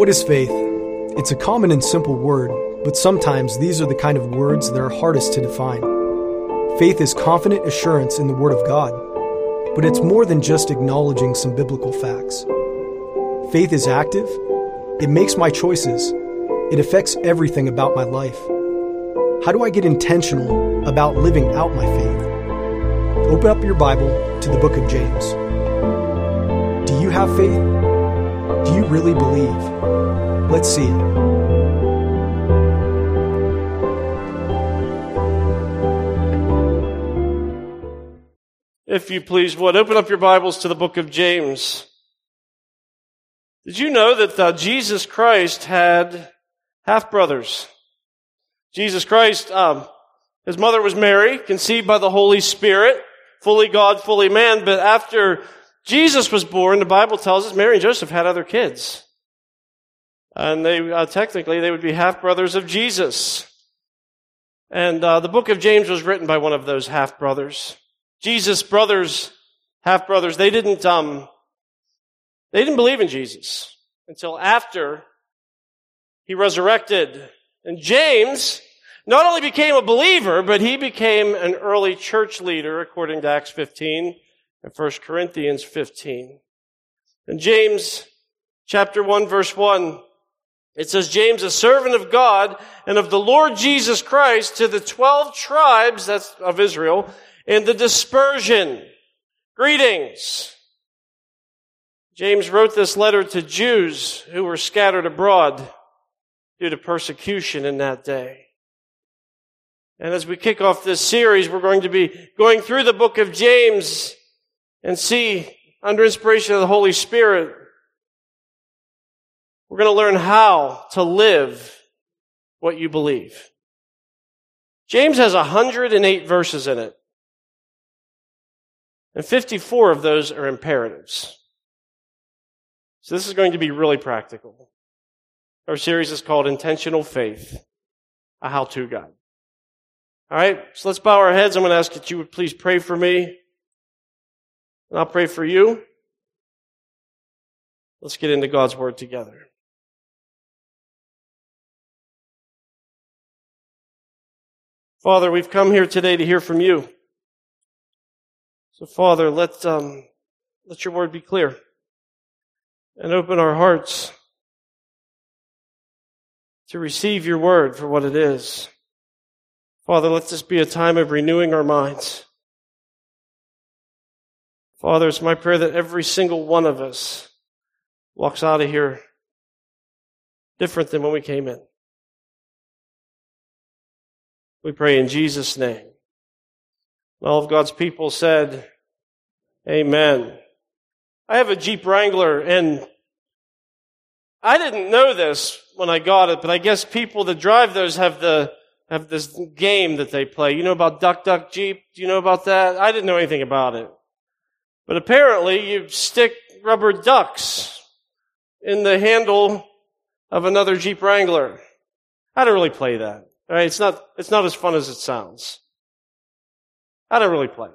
What is faith? It's a common and simple word, but sometimes these are the kind of words that are hardest to define. Faith is confident assurance in the Word of God, but it's more than just acknowledging some biblical facts. Faith is active, it makes my choices, it affects everything about my life. How do I get intentional about living out my faith? Open up your Bible to the book of James. Do you have faith? Do you really believe? Let's see. If you please would, open up your Bibles to the book of James. Did you know that uh, Jesus Christ had half brothers? Jesus Christ, um, his mother was Mary, conceived by the Holy Spirit, fully God, fully man, but after Jesus was born, the Bible tells us Mary and Joseph had other kids. And they, uh, technically, they would be half brothers of Jesus. And uh, the book of James was written by one of those half brothers. Jesus' brothers, half brothers, they didn't, um, they didn't believe in Jesus until after he resurrected. And James not only became a believer, but he became an early church leader according to Acts 15 and 1 Corinthians 15. And James chapter 1 verse 1 it says, James, a servant of God and of the Lord Jesus Christ to the 12 tribes, that's of Israel, in the dispersion. Greetings. James wrote this letter to Jews who were scattered abroad due to persecution in that day. And as we kick off this series, we're going to be going through the book of James and see, under inspiration of the Holy Spirit, we're going to learn how to live what you believe. James has 108 verses in it. And 54 of those are imperatives. So this is going to be really practical. Our series is called Intentional Faith, a how-to guide. All right, so let's bow our heads. I'm going to ask that you would please pray for me. And I'll pray for you. Let's get into God's Word together. Father, we've come here today to hear from you. So, Father, let, um, let your word be clear and open our hearts to receive your word for what it is. Father, let this be a time of renewing our minds. Father, it's my prayer that every single one of us walks out of here different than when we came in. We pray in Jesus' name. All of God's people said, Amen. I have a Jeep Wrangler and I didn't know this when I got it, but I guess people that drive those have the have this game that they play. You know about Duck Duck Jeep? Do you know about that? I didn't know anything about it. But apparently you stick rubber ducks in the handle of another Jeep Wrangler. I don't really play that. All right, it's not, it's not as fun as it sounds. I don't really play.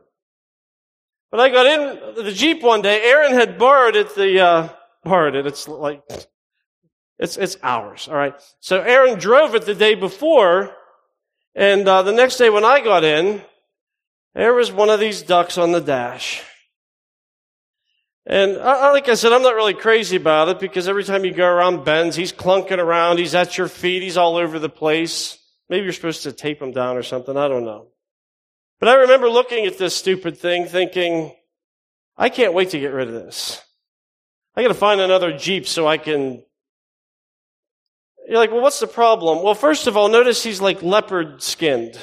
But I got in the Jeep one day. Erin had borrowed it, the, uh, borrowed it. It's like, it's, it's ours. All right. So Erin drove it the day before. And, uh, the next day when I got in, there was one of these ducks on the dash. And uh, like I said, I'm not really crazy about it because every time you go around bends, he's clunking around. He's at your feet. He's all over the place. Maybe you're supposed to tape him down or something. I don't know. But I remember looking at this stupid thing thinking, I can't wait to get rid of this. I gotta find another Jeep so I can. You're like, well, what's the problem? Well, first of all, notice he's like leopard skinned.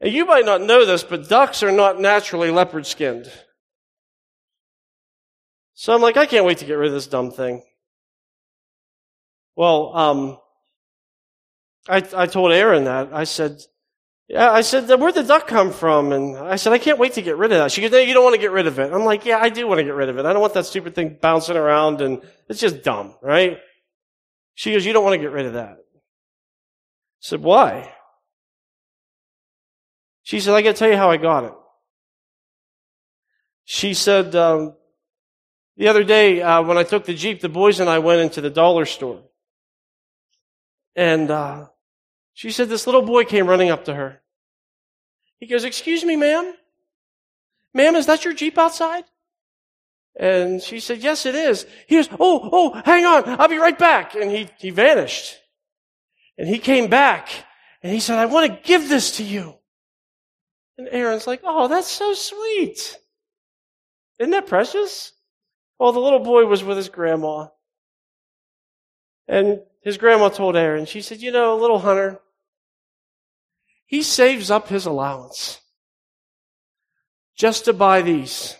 And you might not know this, but ducks are not naturally leopard skinned. So I'm like, I can't wait to get rid of this dumb thing. Well, um, I, I told Erin that. I said, yeah, I said, where'd the duck come from? And I said, I can't wait to get rid of that. She goes, no, you don't want to get rid of it. I'm like, yeah, I do want to get rid of it. I don't want that stupid thing bouncing around and it's just dumb, right? She goes, you don't want to get rid of that. I said, why? She said, I got to tell you how I got it. She said, um, The other day, uh, when I took the Jeep, the boys and I went into the dollar store. And uh, she said this little boy came running up to her. He goes, Excuse me, ma'am? Ma'am, is that your Jeep outside? And she said, Yes, it is. He goes, Oh, oh, hang on. I'll be right back. And he, he vanished. And he came back and he said, I want to give this to you. And Erin's like, Oh, that's so sweet. Isn't that precious? Well, the little boy was with his grandma. And his grandma told Erin, she said, You know, little Hunter, he saves up his allowance just to buy these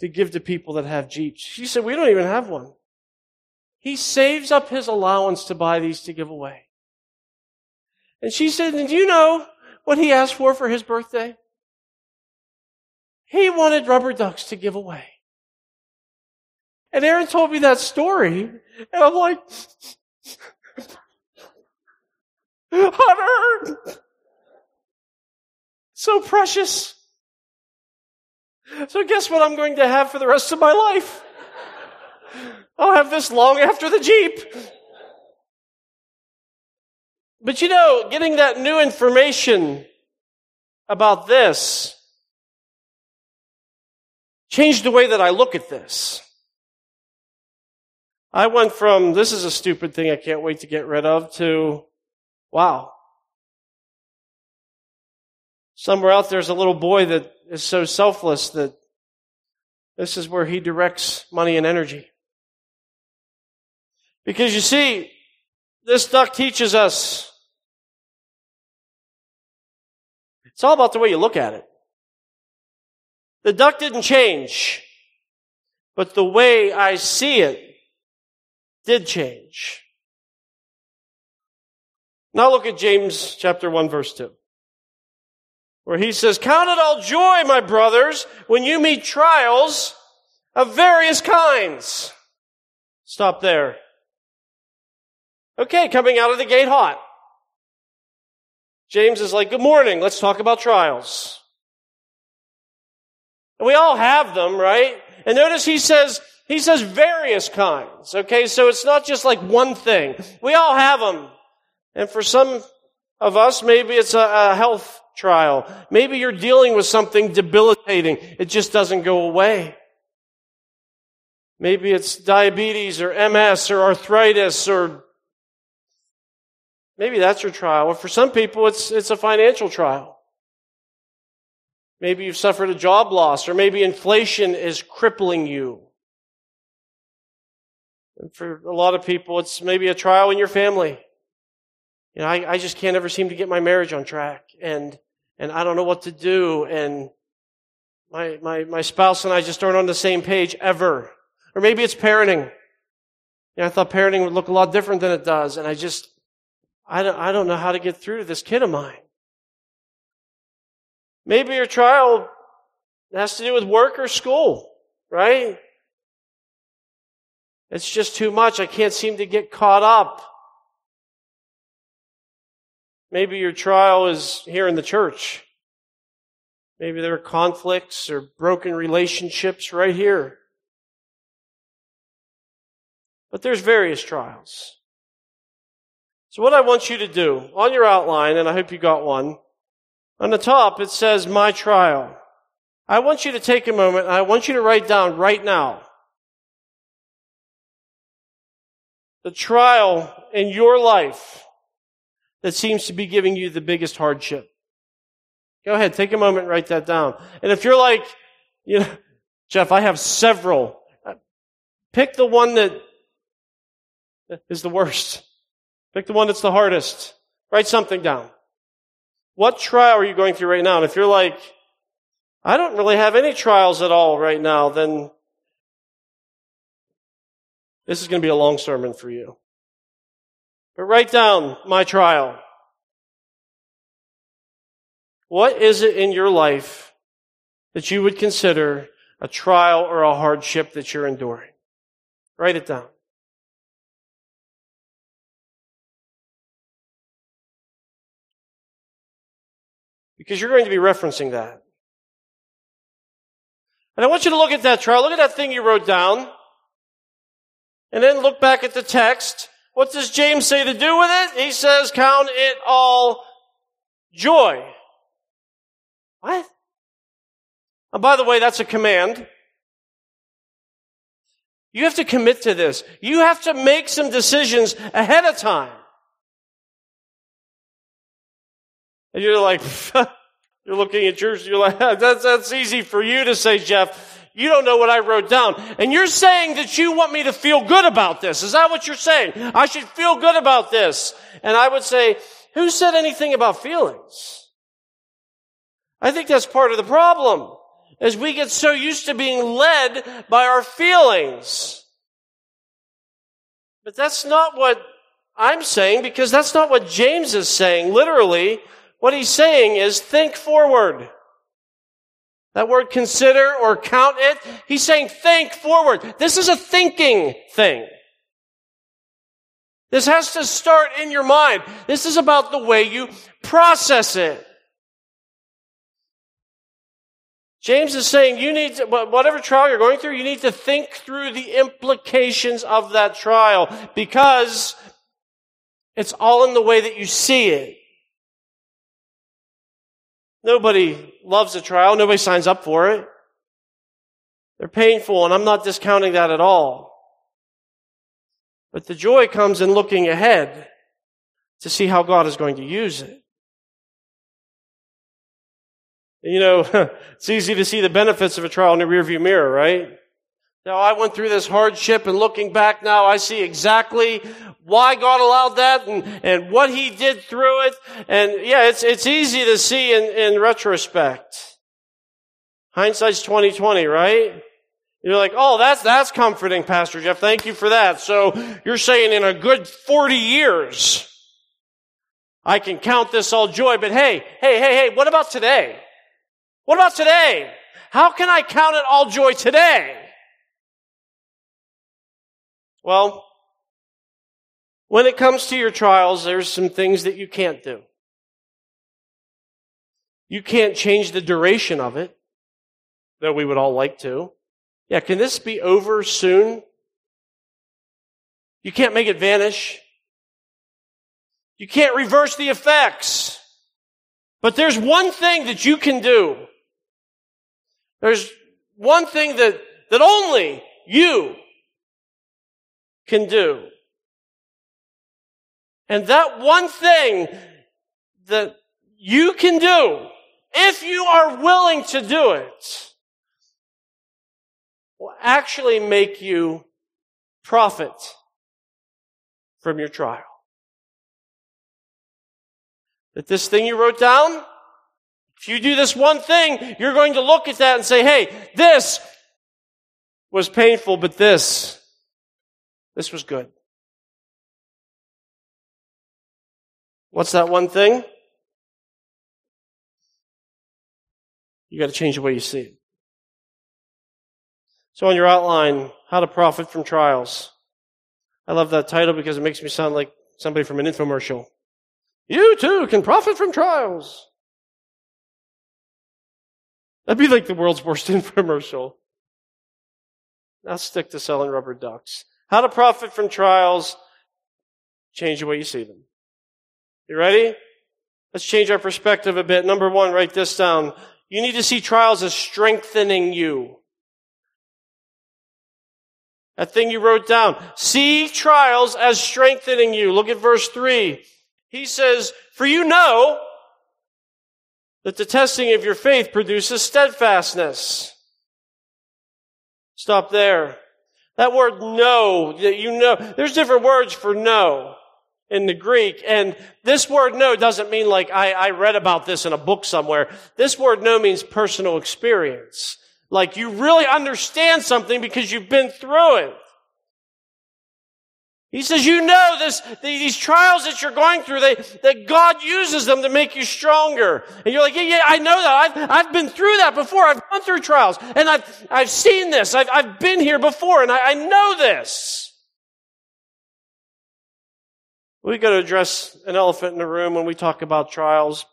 to give to people that have Jeeps. She said, We don't even have one. He saves up his allowance to buy these to give away. And she said, And do you know what he asked for for his birthday? He wanted rubber ducks to give away. And Erin told me that story, and I'm like, Hunter! So precious. So guess what I'm going to have for the rest of my life? I'll have this long after the Jeep. But you know, getting that new information about this changed the way that I look at this. I went from, this is a stupid thing I can't wait to get rid of, to, wow. Somewhere out there's a little boy that is so selfless that this is where he directs money and energy. Because you see, this duck teaches us it's all about the way you look at it. The duck didn't change, but the way I see it did change. Now look at James chapter 1 verse 2. Where he says, Count it all joy, my brothers, when you meet trials of various kinds. Stop there. Okay, coming out of the gate hot. James is like, Good morning, let's talk about trials. And we all have them, right? And notice he says, he says various kinds. Okay, so it's not just like one thing. We all have them. And for some of us, maybe it's a, a health trial. Maybe you're dealing with something debilitating. It just doesn't go away. Maybe it's diabetes or MS or arthritis or maybe that's your trial. Or for some people, it's, it's a financial trial. Maybe you've suffered a job loss or maybe inflation is crippling you. And for a lot of people, it's maybe a trial in your family. You know, I, I just can't ever seem to get my marriage on track and, and I don't know what to do and my, my, my spouse and I just aren't on the same page ever. Or maybe it's parenting. You know, I thought parenting would look a lot different than it does and I just, I don't, I don't know how to get through to this kid of mine. Maybe your trial has to do with work or school, right? It's just too much. I can't seem to get caught up. Maybe your trial is here in the church. Maybe there are conflicts or broken relationships right here. But there's various trials. So what I want you to do on your outline, and I hope you got one, on the top it says my trial. I want you to take a moment and I want you to write down right now the trial in your life that seems to be giving you the biggest hardship. Go ahead, take a moment write that down. And if you're like, you know, Jeff, I have several. Uh, pick the one that is the worst. Pick the one that's the hardest. Write something down. What trial are you going through right now? And if you're like, I don't really have any trials at all right now, then this is going to be a long sermon for you. But write down my trial. What is it in your life that you would consider a trial or a hardship that you're enduring? Write it down. Because you're going to be referencing that. And I want you to look at that trial. Look at that thing you wrote down. And then look back at the text. What does James say to do with it? He says, count it all joy. What? And by the way, that's a command. You have to commit to this. You have to make some decisions ahead of time. And you're like, you're looking at yours, you're like, that's, that's easy for you to say, Jeff. You don't know what I wrote down. And you're saying that you want me to feel good about this. Is that what you're saying? I should feel good about this. And I would say, who said anything about feelings? I think that's part of the problem. As we get so used to being led by our feelings. But that's not what I'm saying because that's not what James is saying. Literally, what he's saying is think forward. That word consider or count it, he's saying think forward. This is a thinking thing. This has to start in your mind. This is about the way you process it. James is saying you need to, whatever trial you're going through, you need to think through the implications of that trial because it's all in the way that you see it. Nobody loves a trial. Nobody signs up for it. They're painful, and I'm not discounting that at all. But the joy comes in looking ahead to see how God is going to use it. You know, it's easy to see the benefits of a trial in the rearview mirror, right? Now I went through this hardship and looking back now, I see exactly why God allowed that and, and what He did through it. And yeah, it's, it's easy to see in, in retrospect. Hindsight's 2020, right? You're like, oh, that's, that's comforting, Pastor Jeff. Thank you for that. So you're saying in a good 40 years, I can count this all joy, but hey, hey, hey, hey, what about today? What about today? How can I count it all joy today? Well, when it comes to your trials, there's some things that you can't do. You can't change the duration of it, though we would all like to. Yeah, can this be over soon? You can't make it vanish. You can't reverse the effects. But there's one thing that you can do. There's one thing that, that only you can do. And that one thing that you can do, if you are willing to do it, will actually make you profit from your trial. That this thing you wrote down, if you do this one thing, you're going to look at that and say, hey, this was painful, but this, this was good. What's that one thing? You got to change the way you see it. So on your outline, how to profit from trials. I love that title because it makes me sound like somebody from an infomercial. You too can profit from trials. That'd be like the world's worst infomercial. Now stick to selling rubber ducks. How to profit from trials. Change the way you see them. You ready? Let's change our perspective a bit. Number one, write this down. You need to see trials as strengthening you. That thing you wrote down. See trials as strengthening you. Look at verse three. He says, for you know that the testing of your faith produces steadfastness. Stop there. That word know, that you know, there's different words for know in the Greek. And this word know doesn't mean like I, I read about this in a book somewhere. This word know means personal experience. Like you really understand something because you've been through it. He says, you know this, these trials that you're going through, they, that God uses them to make you stronger. And you're like, yeah, yeah, I know that. I've, I've been through that before. I've gone through trials and I've, I've seen this. I've, I've been here before and I, I know this. We got to address an elephant in the room when we talk about trials.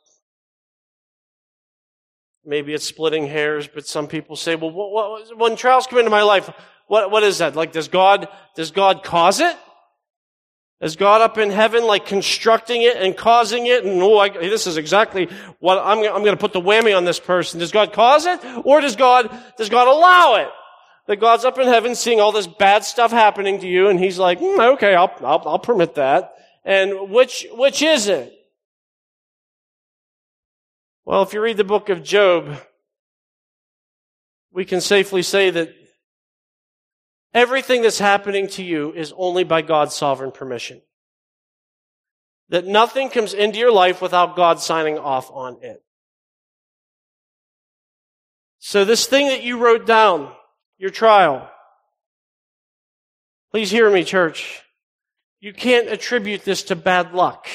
maybe it's splitting hairs, but some people say, well, what, what, when trials come into my life, what, what is that? Like, does God, does God cause it? Is God up in heaven, like constructing it and causing it? And oh, I, this is exactly what I'm, I'm going to put the whammy on this person. Does God cause it, or does God does God allow it? That God's up in heaven, seeing all this bad stuff happening to you, and He's like, mm, okay, I'll, I'll I'll permit that. And which which is it? Well, if you read the book of Job, we can safely say that Everything that's happening to you is only by God's sovereign permission. That nothing comes into your life without God signing off on it. So this thing that you wrote down, your trial, please hear me, church. You can't attribute this to bad luck.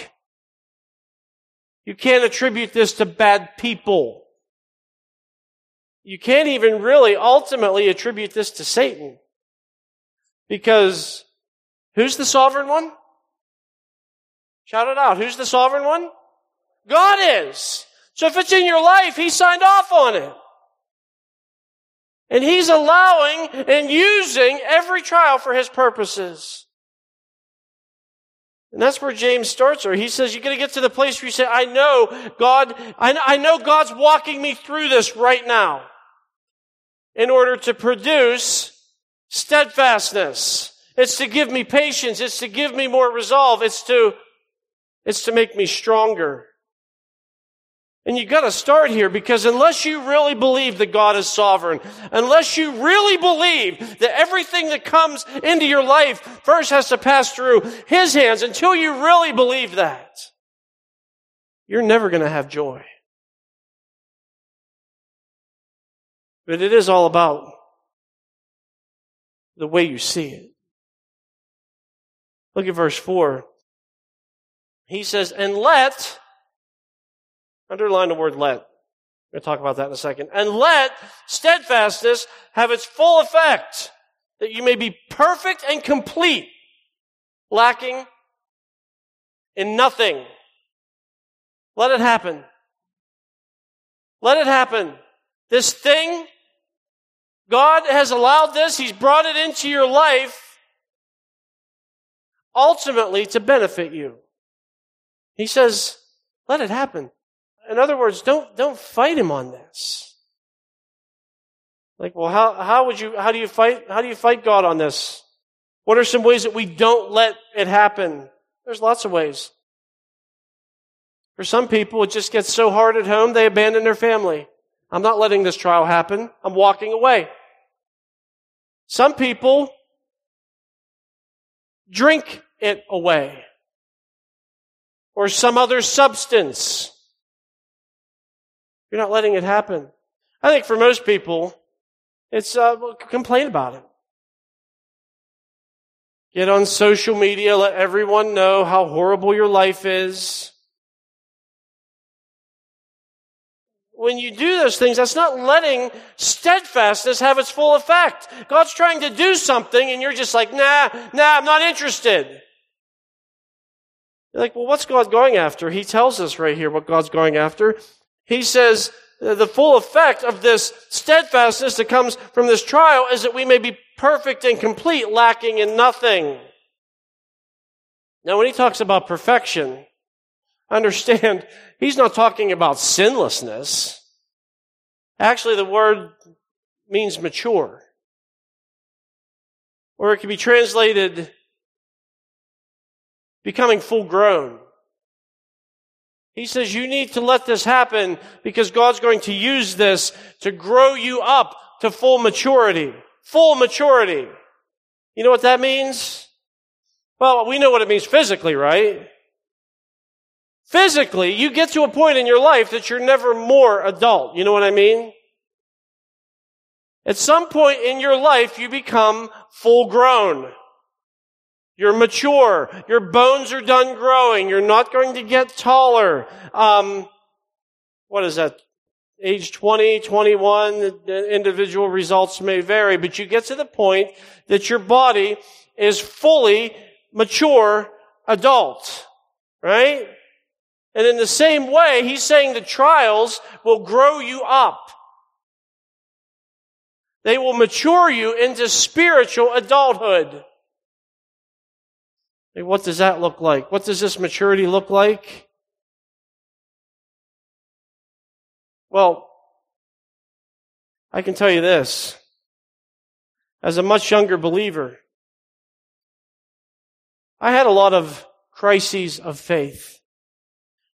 You can't attribute this to bad people. You can't even really ultimately attribute this to Satan. Because who's the sovereign one? Shout it out. Who's the sovereign one? God is. So if it's in your life, He signed off on it. And He's allowing and using every trial for His purposes. And that's where James starts her. He says, you're going to get to the place where you say, I know God, I know God's walking me through this right now in order to produce steadfastness. It's to give me patience. It's to give me more resolve. It's to, it's to make me stronger. And you gotta start here because unless you really believe that God is sovereign, unless you really believe that everything that comes into your life first has to pass through His hands, until you really believe that, you're never gonna have joy. But it is all about the way you see it. Look at verse 4. He says, and let, underline the word let. We're going to talk about that in a second. And let steadfastness have its full effect, that you may be perfect and complete, lacking in nothing. Let it happen. Let it happen. This thing God has allowed this. He's brought it into your life ultimately to benefit you. He says, let it happen. In other words, don't, don't fight him on this. Like, well, how, how would you, how do you fight, how do you fight God on this? What are some ways that we don't let it happen? There's lots of ways. For some people, it just gets so hard at home, they abandon their family. I'm not letting this trial happen. I'm walking away. Some people drink it away or some other substance. You're not letting it happen. I think for most people, it's uh, complain about it. Get on social media, let everyone know how horrible your life is. When you do those things, that's not letting steadfastness have its full effect. God's trying to do something and you're just like, nah, nah, I'm not interested. You're like, well, what's God going after? He tells us right here what God's going after. He says uh, the full effect of this steadfastness that comes from this trial is that we may be perfect and complete, lacking in nothing. Now, when he talks about perfection, understand he's not talking about sinlessness. Actually, the word means mature. Or it can be translated becoming full grown. He says you need to let this happen because God's going to use this to grow you up to full maturity. Full maturity. You know what that means? Well, we know what it means physically, right? Physically, you get to a point in your life that you're never more adult. You know what I mean? At some point in your life, you become full grown. You're mature. Your bones are done growing. You're not going to get taller. Um, what is that? Age 20, 21, the individual results may vary, but you get to the point that your body is fully mature adult. Right? And in the same way, he's saying the trials will grow you up. They will mature you into spiritual adulthood. What does that look like? What does this maturity look like? Well, I can tell you this. As a much younger believer, I had a lot of crises of faith.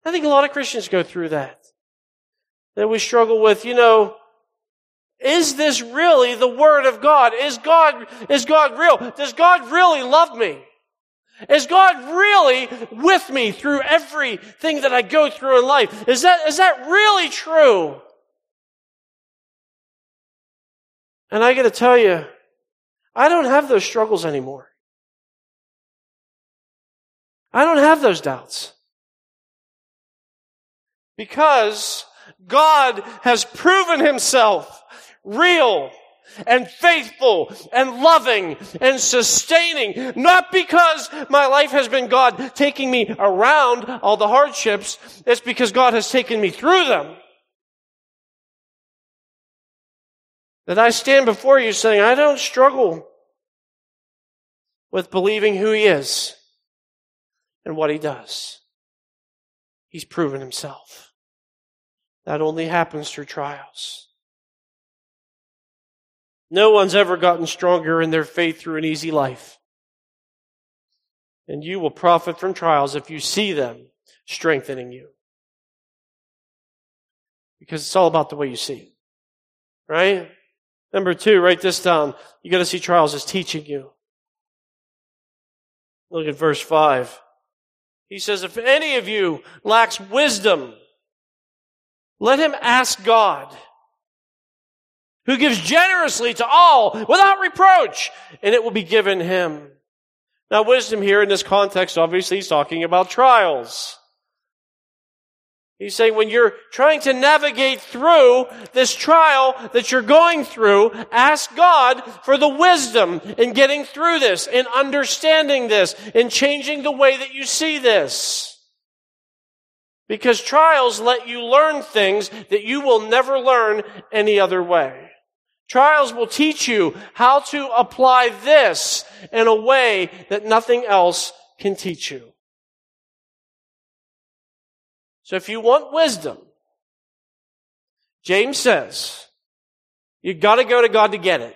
I think a lot of Christians go through that. That we struggle with, you know, is this really the Word of God? Is God, is God real? Does God really love me? Is God really with me through everything that I go through in life? Is that, is that really true? And I gotta tell you, I don't have those struggles anymore. I don't have those doubts. Because God has proven himself real and faithful and loving and sustaining. Not because my life has been God taking me around all the hardships. It's because God has taken me through them. That I stand before you saying, I don't struggle with believing who He is and what He does. He's proven Himself. That only happens through trials. No one's ever gotten stronger in their faith through an easy life. And you will profit from trials if you see them strengthening you. Because it's all about the way you see. Right? Number two, write this down. You gotta see trials as teaching you. Look at verse five. He says, if any of you lacks wisdom, let him ask God who gives generously to all without reproach, and it will be given him. Now, wisdom here in this context, obviously, he's talking about trials. He's saying when you're trying to navigate through this trial that you're going through, ask God for the wisdom in getting through this, in understanding this, in changing the way that you see this. Because trials let you learn things that you will never learn any other way. Trials will teach you how to apply this in a way that nothing else can teach you. So if you want wisdom, James says, you've gotta go to God to get it.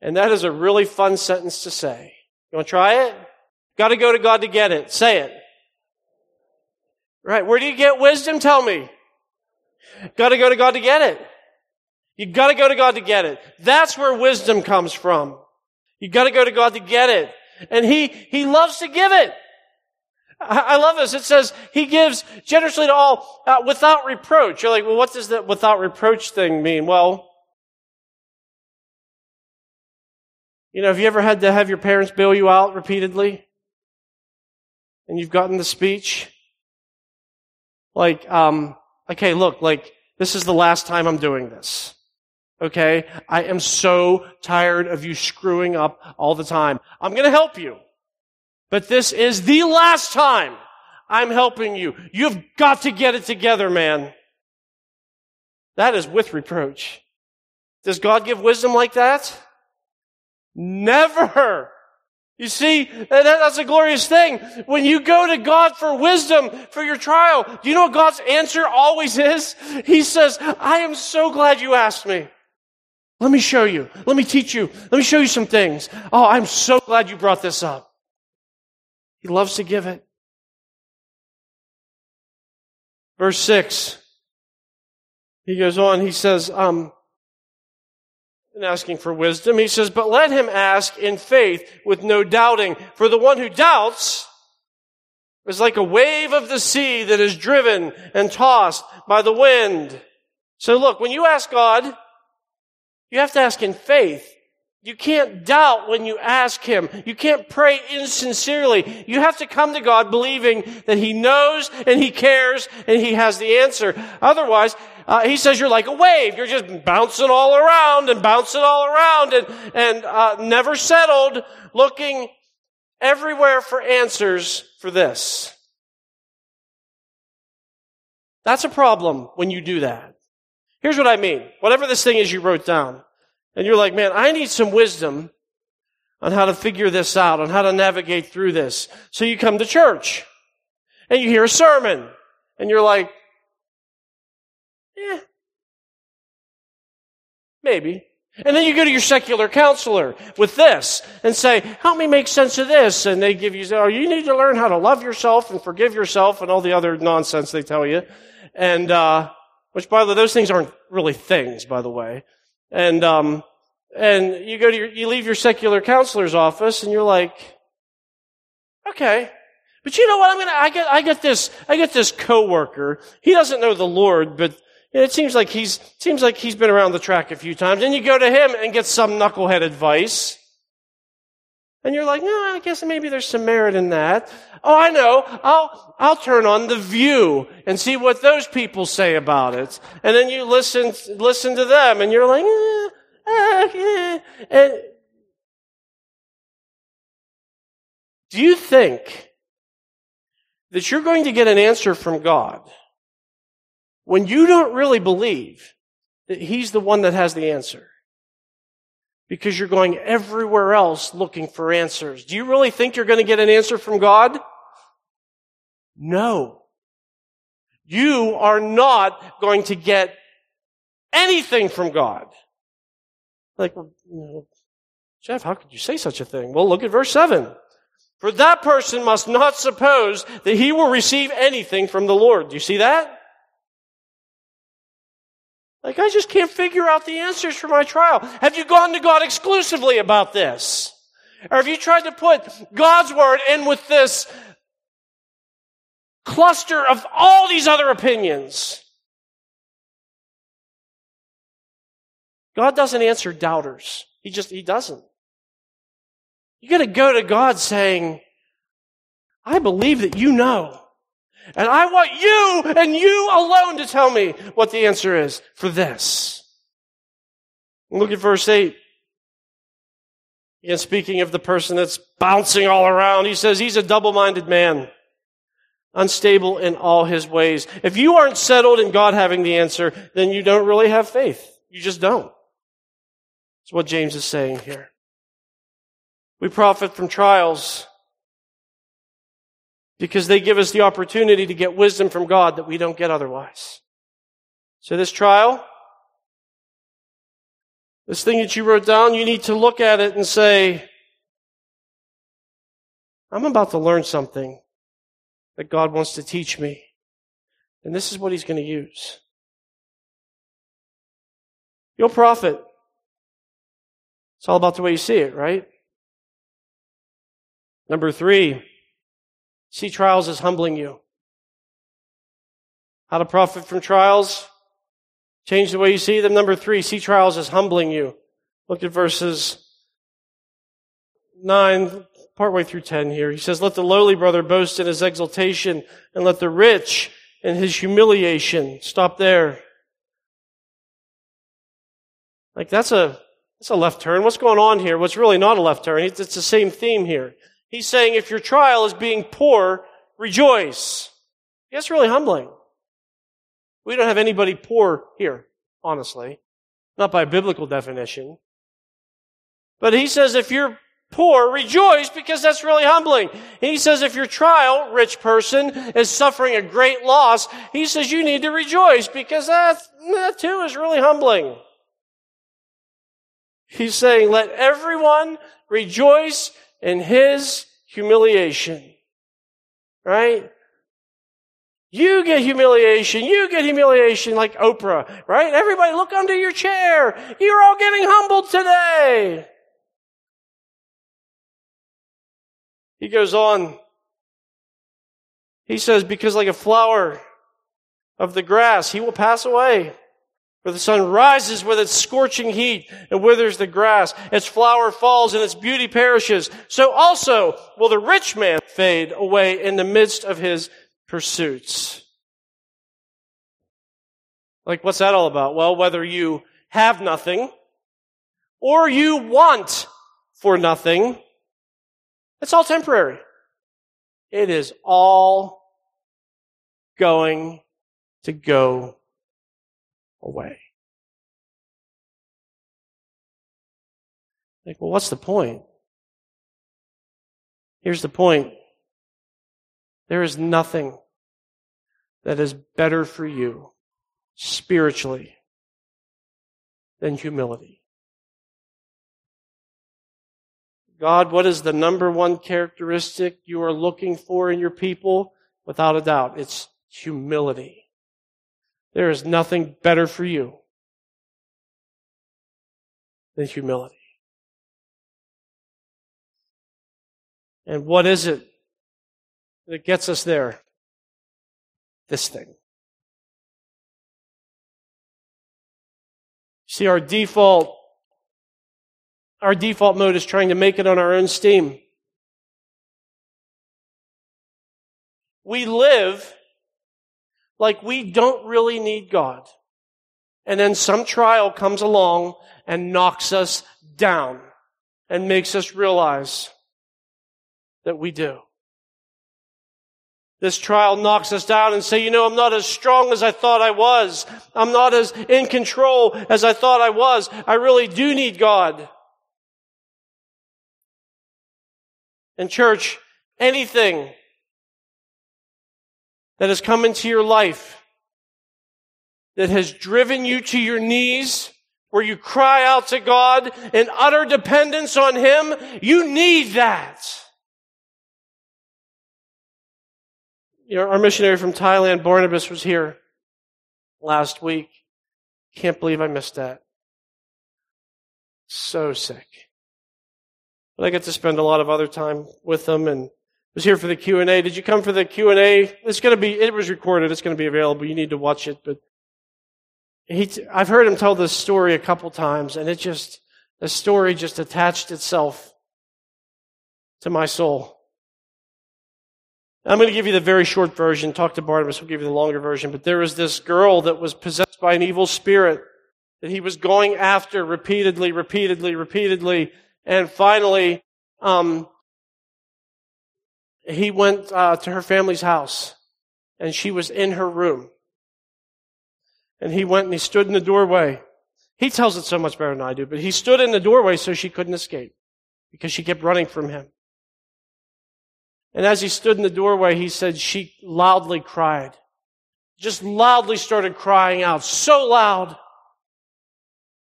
And that is a really fun sentence to say. You wanna try it? Gotta go to God to get it. Say it. Right. Where do you get wisdom? Tell me. Gotta go to God to get it. You gotta go to God to get it. That's where wisdom comes from. You gotta go to God to get it. And He, He loves to give it. I, I love this. It says He gives generously to all uh, without reproach. You're like, well, what does that without reproach thing mean? Well, you know, have you ever had to have your parents bail you out repeatedly? And you've gotten the speech? Like, um, okay, look, like, this is the last time I'm doing this. Okay? I am so tired of you screwing up all the time. I'm gonna help you. But this is the last time I'm helping you. You've got to get it together, man. That is with reproach. Does God give wisdom like that? Never. You see, that's a glorious thing. When you go to God for wisdom for your trial, do you know what God's answer always is? He says, I am so glad you asked me. Let me show you. Let me teach you. Let me show you some things. Oh, I'm so glad you brought this up. He loves to give it. Verse 6. He goes on, he says, um, in asking for wisdom, he says, but let him ask in faith with no doubting. For the one who doubts is like a wave of the sea that is driven and tossed by the wind. So look, when you ask God, you have to ask in faith. You can't doubt when you ask Him. You can't pray insincerely. You have to come to God believing that He knows and He cares and He has the answer. Otherwise, uh, He says you're like a wave. You're just bouncing all around and bouncing all around and, and uh, never settled, looking everywhere for answers for this. That's a problem when you do that. Here's what I mean. Whatever this thing is you wrote down, and you're like, man, I need some wisdom on how to figure this out, on how to navigate through this. So you come to church and you hear a sermon and you're like, yeah, maybe. And then you go to your secular counselor with this and say, help me make sense of this. And they give you, oh, you need to learn how to love yourself and forgive yourself and all the other nonsense they tell you. And, uh, which by the way, those things aren't really things, by the way. And, um, and you go to your, you leave your secular counselor's office and you're like, okay. But you know what? I'm gonna, I get, I get this, I get this coworker. He doesn't know the Lord, but it seems like he's, seems like he's been around the track a few times. And you go to him and get some knucklehead advice. And you're like, no, I guess maybe there's some merit in that. Oh, I know. I'll, I'll turn on the view and see what those people say about it. And then you listen, listen to them and you're like, eh, eh, eh. And do you think that you're going to get an answer from God when you don't really believe that He's the one that has the answer? Because you're going everywhere else looking for answers. Do you really think you're going to get an answer from God? No. You are not going to get anything from God. Like, Jeff, how could you say such a thing? Well, look at verse 7. For that person must not suppose that he will receive anything from the Lord. Do you see that? Like, I just can't figure out the answers for my trial. Have you gone to God exclusively about this? Or have you tried to put God's word in with this cluster of all these other opinions? God doesn't answer doubters. He just, He doesn't. You gotta go to God saying, I believe that you know. And I want you and you alone to tell me what the answer is for this. Look at verse 8. Again, speaking of the person that's bouncing all around, he says he's a double-minded man, unstable in all his ways. If you aren't settled in God having the answer, then you don't really have faith. You just don't. That's what James is saying here. We profit from trials because they give us the opportunity to get wisdom from God that we don't get otherwise. So this trial, this thing that you wrote down, you need to look at it and say, I'm about to learn something that God wants to teach me. And this is what He's going to use. You'll profit. It's all about the way you see it, right? Number three, See trials as humbling you. How to profit from trials? Change the way you see them. Number three, see trials as humbling you. Look at verses 9, partway through 10 here. He says, Let the lowly brother boast in his exaltation, and let the rich in his humiliation. Stop there. Like that's a, that's a left turn. What's going on here? What's really not a left turn? It's, it's the same theme here. He's saying if your trial is being poor, rejoice. That's really humbling. We don't have anybody poor here, honestly. Not by biblical definition. But he says if you're poor, rejoice because that's really humbling. And he says if your trial, rich person, is suffering a great loss, he says you need to rejoice because that, that too is really humbling. He's saying let everyone rejoice in his humiliation. Right? You get humiliation. You get humiliation like Oprah, right? Everybody look under your chair. You're all getting humbled today. He goes on. He says, because like a flower of the grass, he will pass away. For the sun rises with its scorching heat and withers the grass. Its flower falls and its beauty perishes. So also will the rich man fade away in the midst of his pursuits. Like, what's that all about? Well, whether you have nothing or you want for nothing, it's all temporary. It is all going to go away. Like, well, what's the point? Here's the point. There is nothing that is better for you spiritually than humility. God, what is the number one characteristic you are looking for in your people? Without a doubt, it's humility. There is nothing better for you than humility. And what is it that gets us there? This thing. See, our default, our default mode is trying to make it on our own steam. We live like we don't really need God. And then some trial comes along and knocks us down and makes us realize that we do. This trial knocks us down and say, you know, I'm not as strong as I thought I was. I'm not as in control as I thought I was. I really do need God. And church, anything that has come into your life that has driven you to your knees, where you cry out to God in utter dependence on Him, you need that. You know, our missionary from Thailand, Barnabas, was here last week. Can't believe I missed that. So sick. But I get to spend a lot of other time with them and was here for the Q&A. Did you come for the Q&A? It's going to be, it was recorded. It's going to be available. You need to watch it. But he, I've heard him tell this story a couple times and it just, the story just attached itself to my soul. I'm going to give you the very short version. Talk to Barnabas. We'll give you the longer version. But there was this girl that was possessed by an evil spirit that he was going after repeatedly, repeatedly, repeatedly. And finally, um, he went uh, to her family's house and she was in her room. And he went and he stood in the doorway. He tells it so much better than I do, but he stood in the doorway so she couldn't escape because she kept running from him. And as he stood in the doorway, he said she loudly cried. Just loudly started crying out, so loud.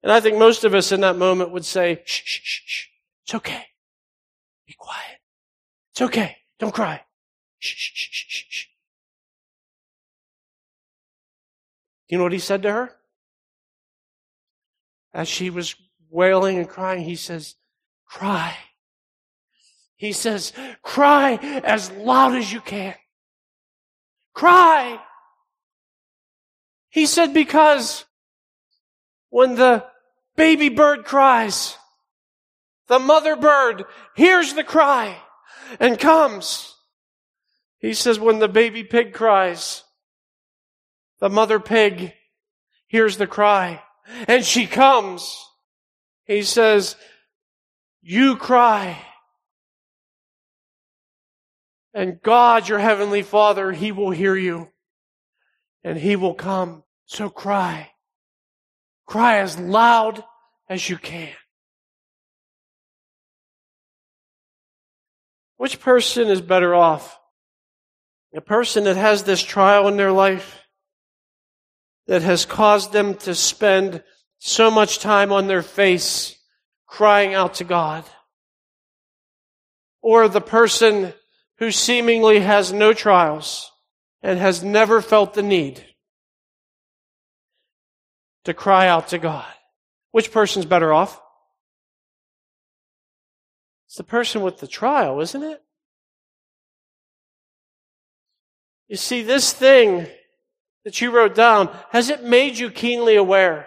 And I think most of us in that moment would say, shh, shh, shh, shh. It's okay. Be quiet. It's okay. Don't cry. Shh, shh, shh, shh, shh. You know what he said to her? As she was wailing and crying, he says, cry. He says, cry as loud as you can. Cry. He said, because when the baby bird cries, the mother bird hears the cry and comes. He says, when the baby pig cries, the mother pig hears the cry and she comes. He says, you cry and God, your heavenly Father, He will hear you and He will come. So cry. Cry as loud as you can. Which person is better off? A person that has this trial in their life that has caused them to spend so much time on their face crying out to God. Or the person who seemingly has no trials and has never felt the need to cry out to God. Which person's better off? It's the person with the trial, isn't it? You see, this thing that you wrote down, has it made you keenly aware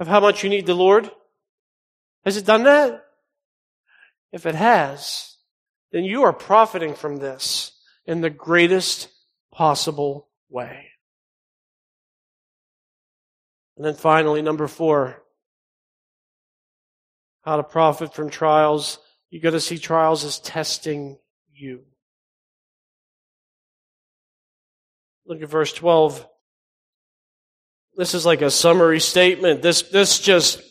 of how much you need the Lord? Has it done that? If it has, then you are profiting from this in the greatest possible way. And then finally, number four, how to profit from trials. You got to see trials as testing you. Look at verse 12. This is like a summary statement. This, this just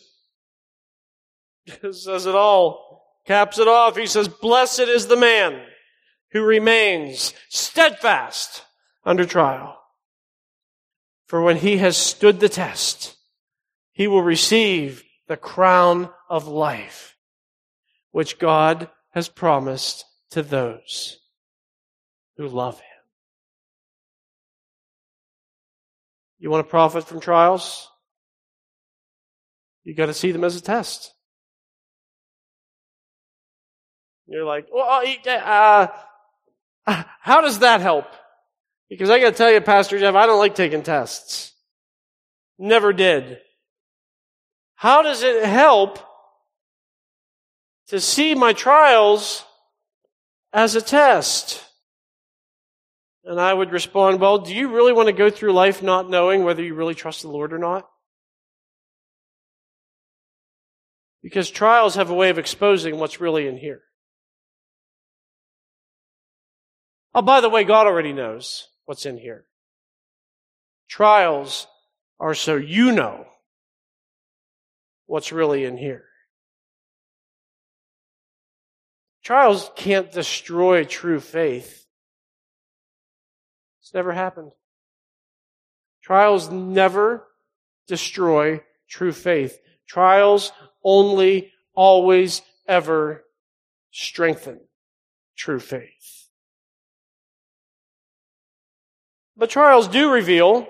says it all, caps it off. He says, Blessed is the man who remains steadfast under trial. For when he has stood the test, he will receive the crown of life, which God has promised to those who love him. You want to profit from trials? You got to see them as a test. You're like, well, uh, how does that help? Because I got to tell you, Pastor Jeff, I don't like taking tests. Never did. How does it help to see my trials as a test? And I would respond, well, do you really want to go through life not knowing whether you really trust the Lord or not? Because trials have a way of exposing what's really in here. Oh, by the way, God already knows what's in here. Trials are so you know what's really in here. Trials can't destroy true faith. It's never happened. Trials never destroy true faith. Trials only, always, ever strengthen true faith. But trials do reveal,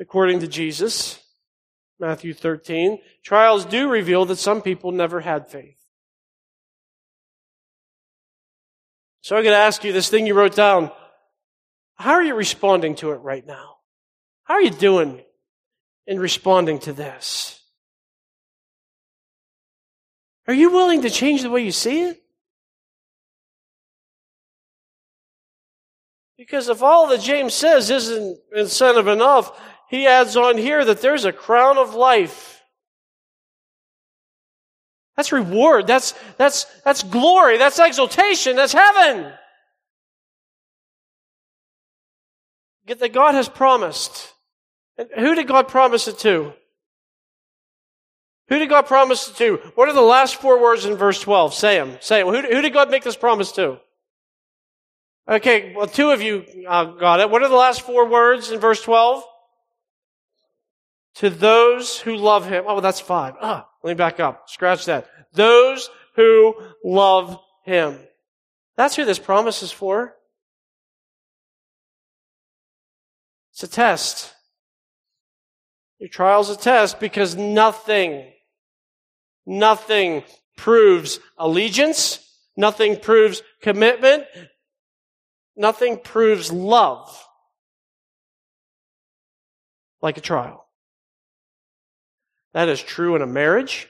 according to Jesus, Matthew 13, trials do reveal that some people never had faith. So I'm going to ask you this thing you wrote down. How are you responding to it right now? How are you doing in responding to this? Are you willing to change the way you see it? Because if all that James says isn't incentive enough, he adds on here that there's a crown of life. That's reward. That's, that's, that's glory. That's exaltation. That's heaven. Get that God has promised. And who did God promise it to? Who did God promise it to? What are the last four words in verse 12? Say them. Say them. Who, who did God make this promise to? Okay, well, two of you uh, got it. What are the last four words in verse 12? To those who love him. Oh, that's five. Ah, let me back up. Scratch that. Those who love him. That's who this promise is for. It's a test. Your trial's a test because nothing, nothing proves allegiance. Nothing proves commitment. Nothing proves love like a trial. That is true in a marriage.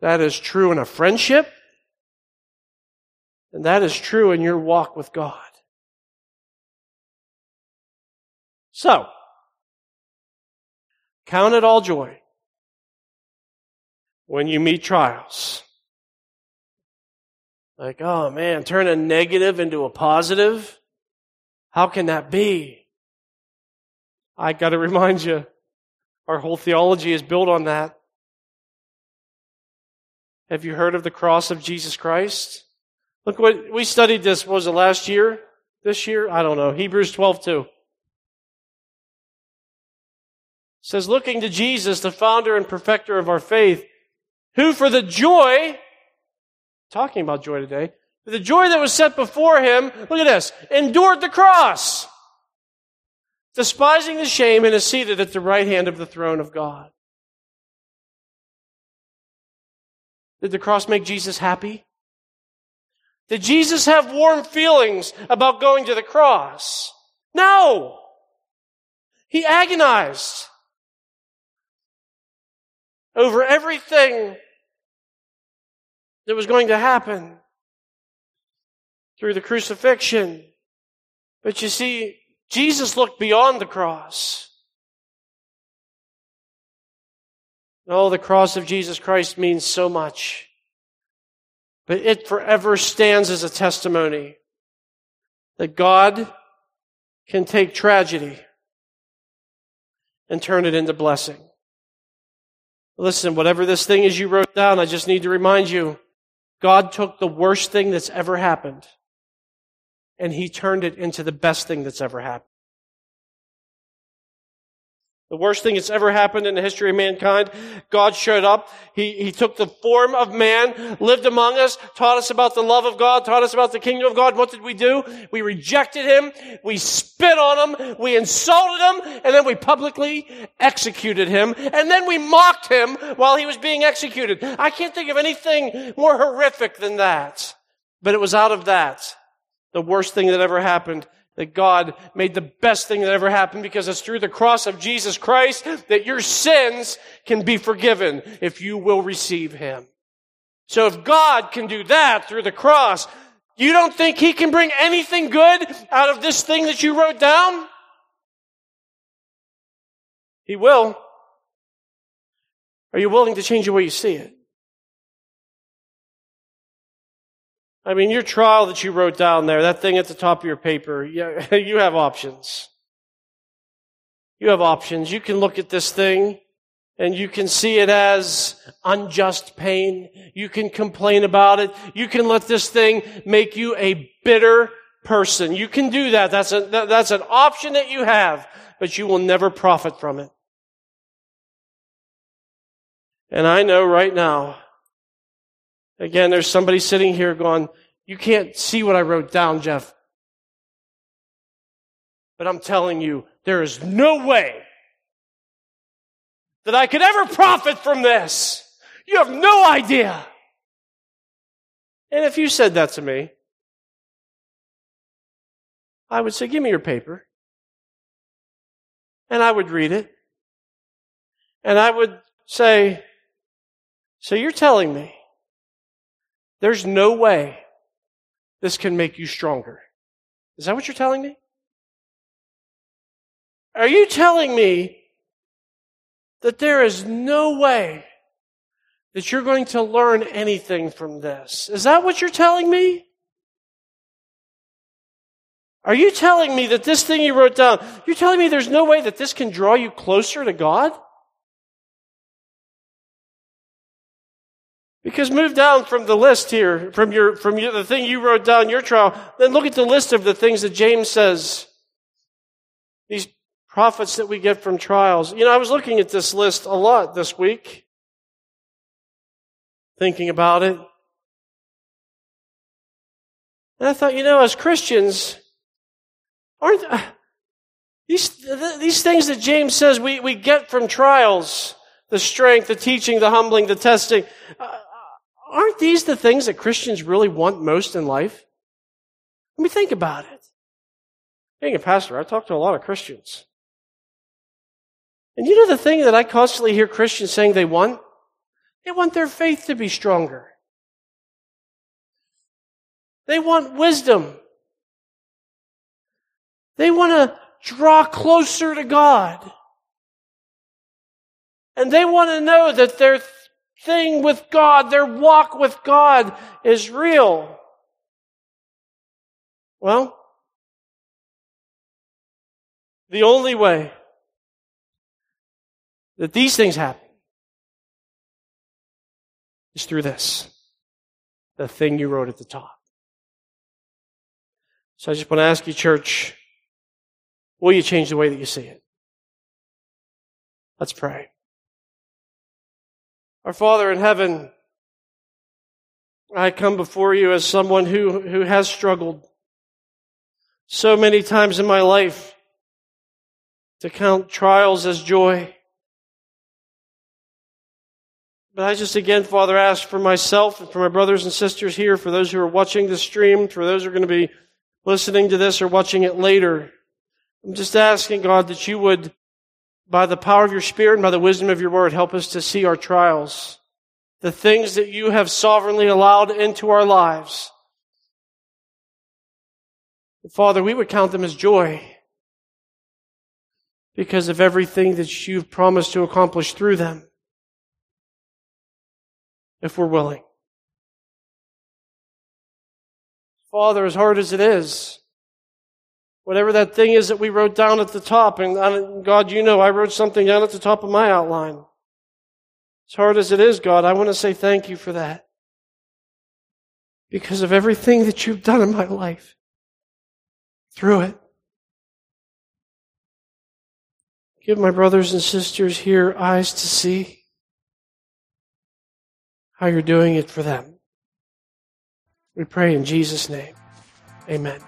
That is true in a friendship. And that is true in your walk with God. So, count it all joy when you meet trials. Like, oh man, turn a negative into a positive? How can that be? I got to remind you, our whole theology is built on that. Have you heard of the cross of Jesus Christ? Look what we studied this, was it last year? This year? I don't know. Hebrews 12 2. says, looking to Jesus, the founder and perfecter of our faith, who for the joy talking about joy today. The joy that was set before him, look at this, endured the cross, despising the shame, and is seated at the right hand of the throne of God. Did the cross make Jesus happy? Did Jesus have warm feelings about going to the cross? No! He agonized over everything that was going to happen through the crucifixion. But you see, Jesus looked beyond the cross. Oh, the cross of Jesus Christ means so much. But it forever stands as a testimony that God can take tragedy and turn it into blessing. Listen, whatever this thing is you wrote down, I just need to remind you, God took the worst thing that's ever happened and he turned it into the best thing that's ever happened. The worst thing that's ever happened in the history of mankind. God showed up. He, he took the form of man, lived among us, taught us about the love of God, taught us about the kingdom of God. What did we do? We rejected him. We spit on him. We insulted him. And then we publicly executed him. And then we mocked him while he was being executed. I can't think of anything more horrific than that. But it was out of that, the worst thing that ever happened, that God made the best thing that ever happened because it's through the cross of Jesus Christ that your sins can be forgiven if you will receive Him. So if God can do that through the cross, you don't think He can bring anything good out of this thing that you wrote down? He will. Are you willing to change the way you see it? I mean, your trial that you wrote down there, that thing at the top of your paper, yeah, you have options. You have options. You can look at this thing and you can see it as unjust pain. You can complain about it. You can let this thing make you a bitter person. You can do that. That's a, that's an option that you have, but you will never profit from it. And I know right now Again, there's somebody sitting here going, you can't see what I wrote down, Jeff. But I'm telling you, there is no way that I could ever profit from this. You have no idea. And if you said that to me, I would say, give me your paper. And I would read it. And I would say, so you're telling me there's no way this can make you stronger. Is that what you're telling me? Are you telling me that there is no way that you're going to learn anything from this? Is that what you're telling me? Are you telling me that this thing you wrote down, you're telling me there's no way that this can draw you closer to God? Because move down from the list here, from your, from your, the thing you wrote down, your trial, then look at the list of the things that James says. These profits that we get from trials. You know, I was looking at this list a lot this week, thinking about it. And I thought, you know, as Christians, aren't uh, these, these things that James says we, we get from trials, the strength, the teaching, the humbling, the testing, uh, aren't these the things that Christians really want most in life? Let me think about it. Being a pastor, I talk to a lot of Christians. And you know the thing that I constantly hear Christians saying they want? They want their faith to be stronger. They want wisdom. They want to draw closer to God. And they want to know that their thing with God, their walk with God is real. Well, the only way that these things happen is through this the thing you wrote at the top. So I just want to ask you, church, will you change the way that you see it? Let's pray. Our Father in heaven, I come before you as someone who, who has struggled so many times in my life to count trials as joy. But I just again, Father, ask for myself and for my brothers and sisters here, for those who are watching the stream, for those who are going to be listening to this or watching it later. I'm just asking, God, that you would by the power of your Spirit and by the wisdom of your word, help us to see our trials, the things that you have sovereignly allowed into our lives. Father, we would count them as joy because of everything that you've promised to accomplish through them, if we're willing. Father, as hard as it is, Whatever that thing is that we wrote down at the top. And God, you know, I wrote something down at the top of my outline. As hard as it is, God, I want to say thank you for that. Because of everything that you've done in my life. Through it. Give my brothers and sisters here eyes to see how you're doing it for them. We pray in Jesus' name. Amen.